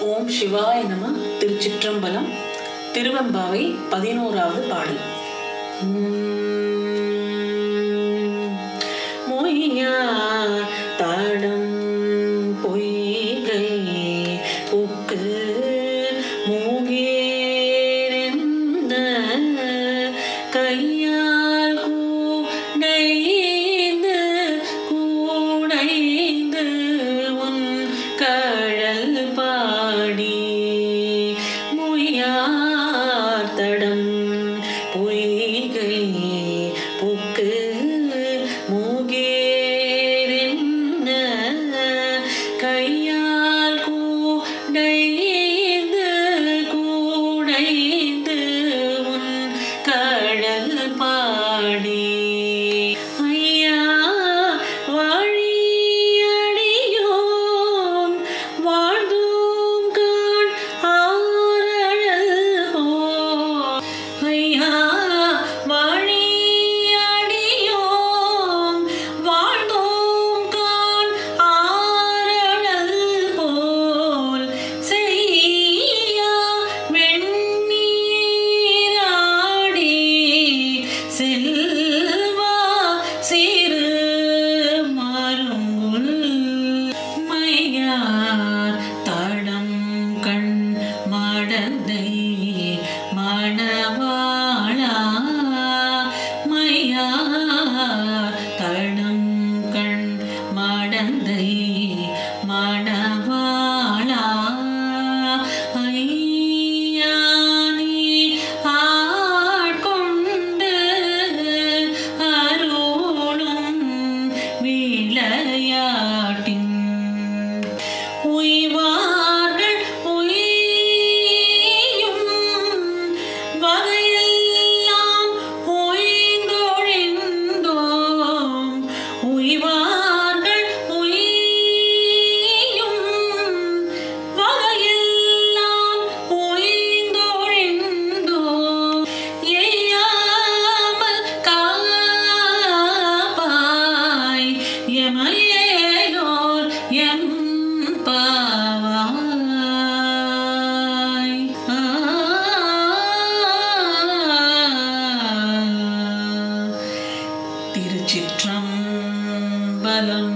ஓம் சிவாய நம. திருச்சிற்றம்பலம் திருவெம்பாவை பதினோராவது பாடல். மொய்யா தாடம் பொய்கை புக்கு மூகேரெந்த கையால் கூடைந்து கூடைந்து உன் படி முயார்த்தடம் பொய்கை புக்கு மூகேரென்ன கையால் கூடைந்து கூடை திருச்சிற்றம்பலம்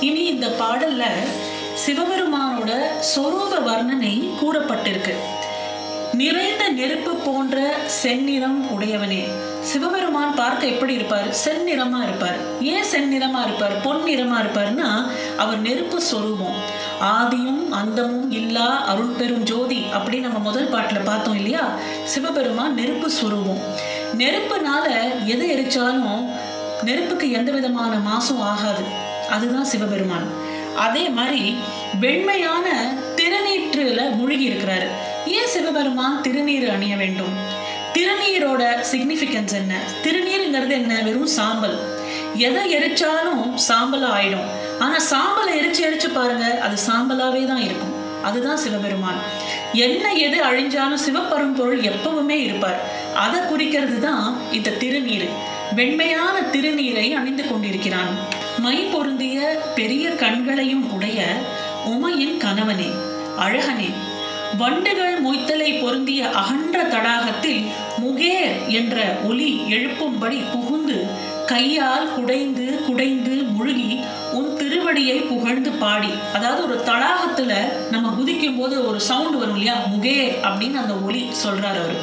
இனி இந்த பாடல்ல சிவபெருமானோட சொரூப வர்ணனை கூறப்பட்டிருக்கு. நிறைந்த நெருப்பு போன்ற செந்நிறம் உடையவனே. சிவபெருமான் பார்க்க எப்படி இருப்பார்? செந்நிறமா இருப்பார். ஏன் செந்நிறமா இருப்பார்? பொன்னிறமா இருப்பார்னா அவர் நெருப்பு சொரூபம். ஆதியும் அந்தமும் இல்லா அருள் பெரும் ஜோதி அப்படின்னு நம்ம முதல் பாட்டுல பார்த்தோம் இல்லையா? சிவபெருமான் நெருப்பு சொரூபம். நெருப்புனால எது எரிச்சாலும் நெருப்புக்கு எந்த விதமான மாசும் ஆகாது. அதுதான் சிவபெருமான். அதே மாதிரி வெண்மையான திருநீற்றுல மூழ்கி இருக்கிறாரு. ஏன் சிவபெருமான் திருநீர் அணிய வேண்டும்? திருநீரோட சிக்னிஃபிகன்ஸ் என்ன? திருநீருங்கிறது என்ன? வெறும் சாம்பல். எதை எரிச்சாலும் சாம்பலா ஆயிடும். ஆனா சாம்பலை எரிச்சு எரிச்சு பாருங்க அது சாம்பலாவே தான் இருக்கும். அதுதான் சிவபெருமான். என்ன எது அழிஞ்சாலும் சிவபரம்பொருள் எப்பவுமே இருப்பார். அதை குறிக்கிறது தான் இந்த திருநீர். வெண்மையான திருநீரை அணிந்து கொண்டிருக்கிறான். மை பொருந்திய பெரிய கண்களையும் உடைய உமையின் கணவனே அழகனே வண்டுகள் மொய்த்தலை பொருந்திய அகன்ற தடாகத்தில் முகேர் என்ற ஒலி எழுப்பும்படி புகுந்து கையால் குடைந்து குடைந்து முழுகி உன் திருவடியை புகழ்ந்து பாடி. அதாவது ஒரு தடாகத்துல நம்ம குதிக்கும் போது ஒரு சவுண்ட் வரும் இல்லையா? முகேர் அப்படின்னு அந்த ஒலி சொல்றாரு அவரு.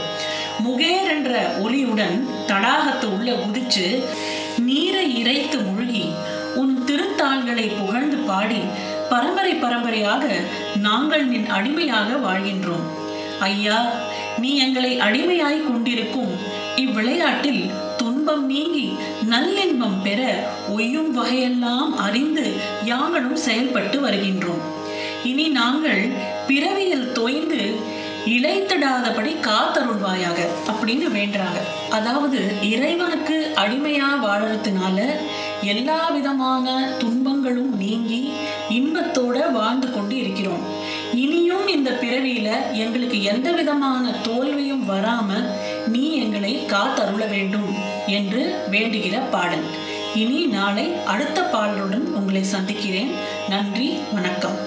முகேர் என்ற ஒலியுடன் தடாகத்து உள்ள குதிச்சு நீரை இறைத்து முழுகி உன் திருத்தாள்களை புகழ்ந்து பாடி பரம்பரை பரம்பரையாக நாங்கள் நின் அடிமையாக வாழ்கின்றோம். ஐயா நீ எங்களை அடிமையாய் கொண்டிருக்கும் இவ்விளையாட்டில் துன்பம் நீங்கி நல்லின்பம் பெற ஒய்யும் வகையெல்லாம் அறிந்து யாங்களும் செயல்பட்டு வருகின்றோம். இனி நாங்கள் பிறவியில் தோய்ந்து இழைத்திடாதபடி காத்தருள்வாயாக அப்படின்னு வேண்டுறாங்க. அதாவது இறைவனுக்கு அடிமையா வாழறதுனால எல்லா விதமான துன்பங்களும் நீங்கி இன்பத்தோட வாழ்ந்து கொண்டு இருக்கிறோம். இனியும் இந்த பிறவியில எங்களுக்கு எந்த விதமான தோல்வியும் வராம நீ எங்களை காத்தருள வேண்டும் என்று வேண்டுகிற பாடல். இனி நாளை அடுத்த பாடலுடன் உங்களை சந்திக்கிறேன். நன்றி வணக்கம்.